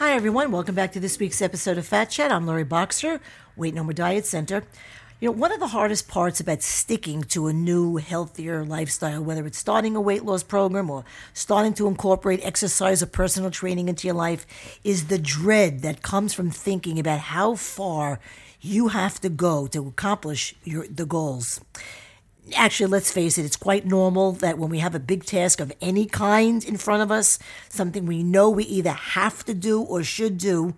Hi, everyone. Welcome back to this week's episode of Fat Chat. I'm Lori Boxer, Weight No More Diet Center. You know, one of the hardest parts about sticking to a new, healthier lifestyle, whether it's starting a weight loss program or starting to incorporate exercise or personal training into your life, is the dread that comes from thinking about how far you have to go to accomplish your, the goals actually, let's face it, it's quite normal that when we have a big task of any kind in front of us, something we know we either have to do or should do,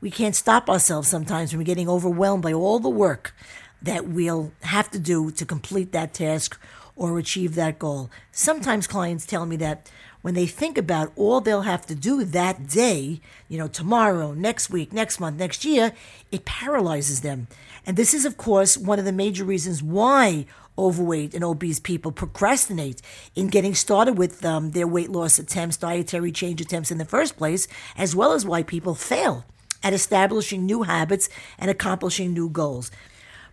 we can't stop ourselves sometimes from getting overwhelmed by all the work that we'll have to do to complete that task or achieve that goal. Sometimes clients tell me that when they think about all they'll have to do that day, you know, tomorrow, next week, next month, next year, it paralyzes them. And this is, of course, one of the major reasons why overweight and obese people procrastinate in getting started with um, their weight loss attempts, dietary change attempts in the first place, as well as why people fail at establishing new habits and accomplishing new goals.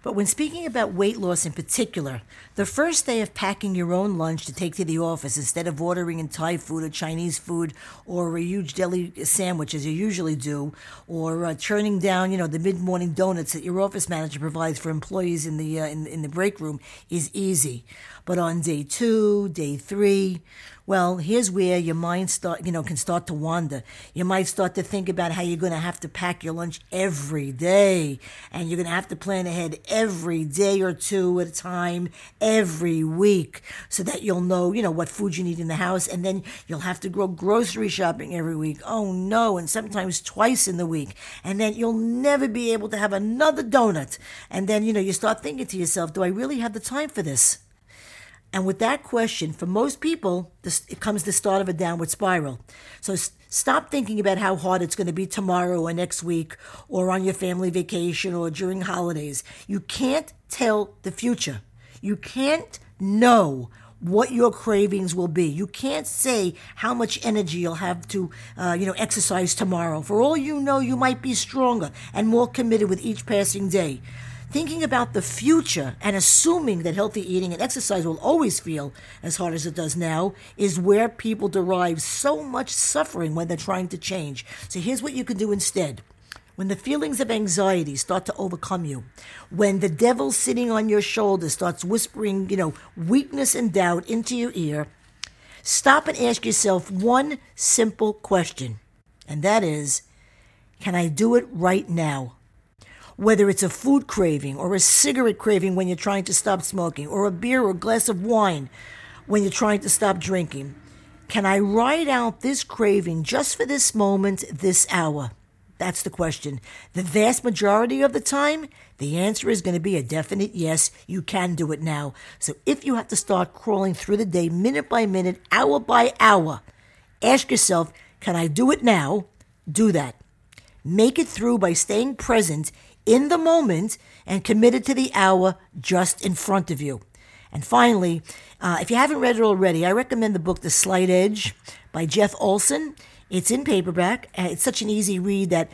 But when speaking about weight loss in particular, the first day of packing your own lunch to take to the office instead of ordering in Thai food or Chinese food or a huge deli sandwich as you usually do, or uh, turning down, you know, the mid-morning donuts that your office manager provides for employees in the uh, in, in the break room is easy. But on day two, day three, well, here's where your mind start, you know, can start to wander. You might start to think about how you're going to have to pack your lunch every day, and you're going to have to plan ahead every day or two at a time, every week, so that you'll know, you know, what food you need in the house, and then you'll have to go grocery shopping every week. Oh no, and sometimes twice in the week, and then you'll never be able to have another donut. And then, you know, you start thinking to yourself, do I really have the time for this? And with that question, for most people, this, it comes the start of a downward spiral. So s- stop thinking about how hard it's going to be tomorrow or next week or on your family vacation or during holidays. You can't tell the future. You can't know what your cravings will be. You can't say how much energy you'll have to, uh, you know, exercise tomorrow. For all you know, you might be stronger and more committed with each passing day thinking about the future and assuming that healthy eating and exercise will always feel as hard as it does now is where people derive so much suffering when they're trying to change. So here's what you can do instead. When the feelings of anxiety start to overcome you, when the devil sitting on your shoulder starts whispering, you know, weakness and doubt into your ear, stop and ask yourself one simple question. And that is, can I do it right now? Whether it's a food craving or a cigarette craving when you're trying to stop smoking, or a beer or a glass of wine when you're trying to stop drinking. Can I ride out this craving just for this moment, this hour? That's the question. The vast majority of the time, the answer is going to be a definite yes, you can do it now. So if you have to start crawling through the day minute by minute, hour by hour, ask yourself, can I do it now? Do that. Make it through by staying present in the moment and committed to the hour just in front of you. And finally, uh, if you haven't read it already, I recommend the book The Slight Edge by Jeff Olson. It's in paperback. It's such an easy read that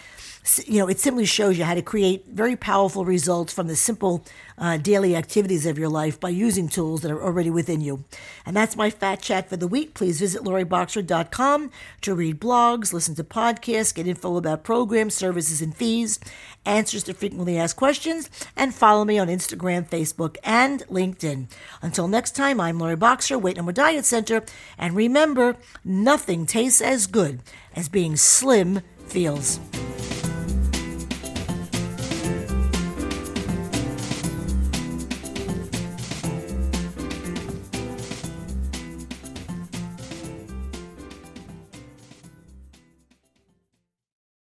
you know, it simply shows you how to create very powerful results from the simple uh, daily activities of your life by using tools that are already within you. And that's my fat chat for the week. Please visit loriboxer.com to read blogs, listen to podcasts, get info about programs, services, and fees, answers to frequently asked questions, and follow me on Instagram, Facebook, and LinkedIn. Until next time, I'm Lori Boxer, Weight No More Diet Center, and remember, nothing tastes as good as being slim feels.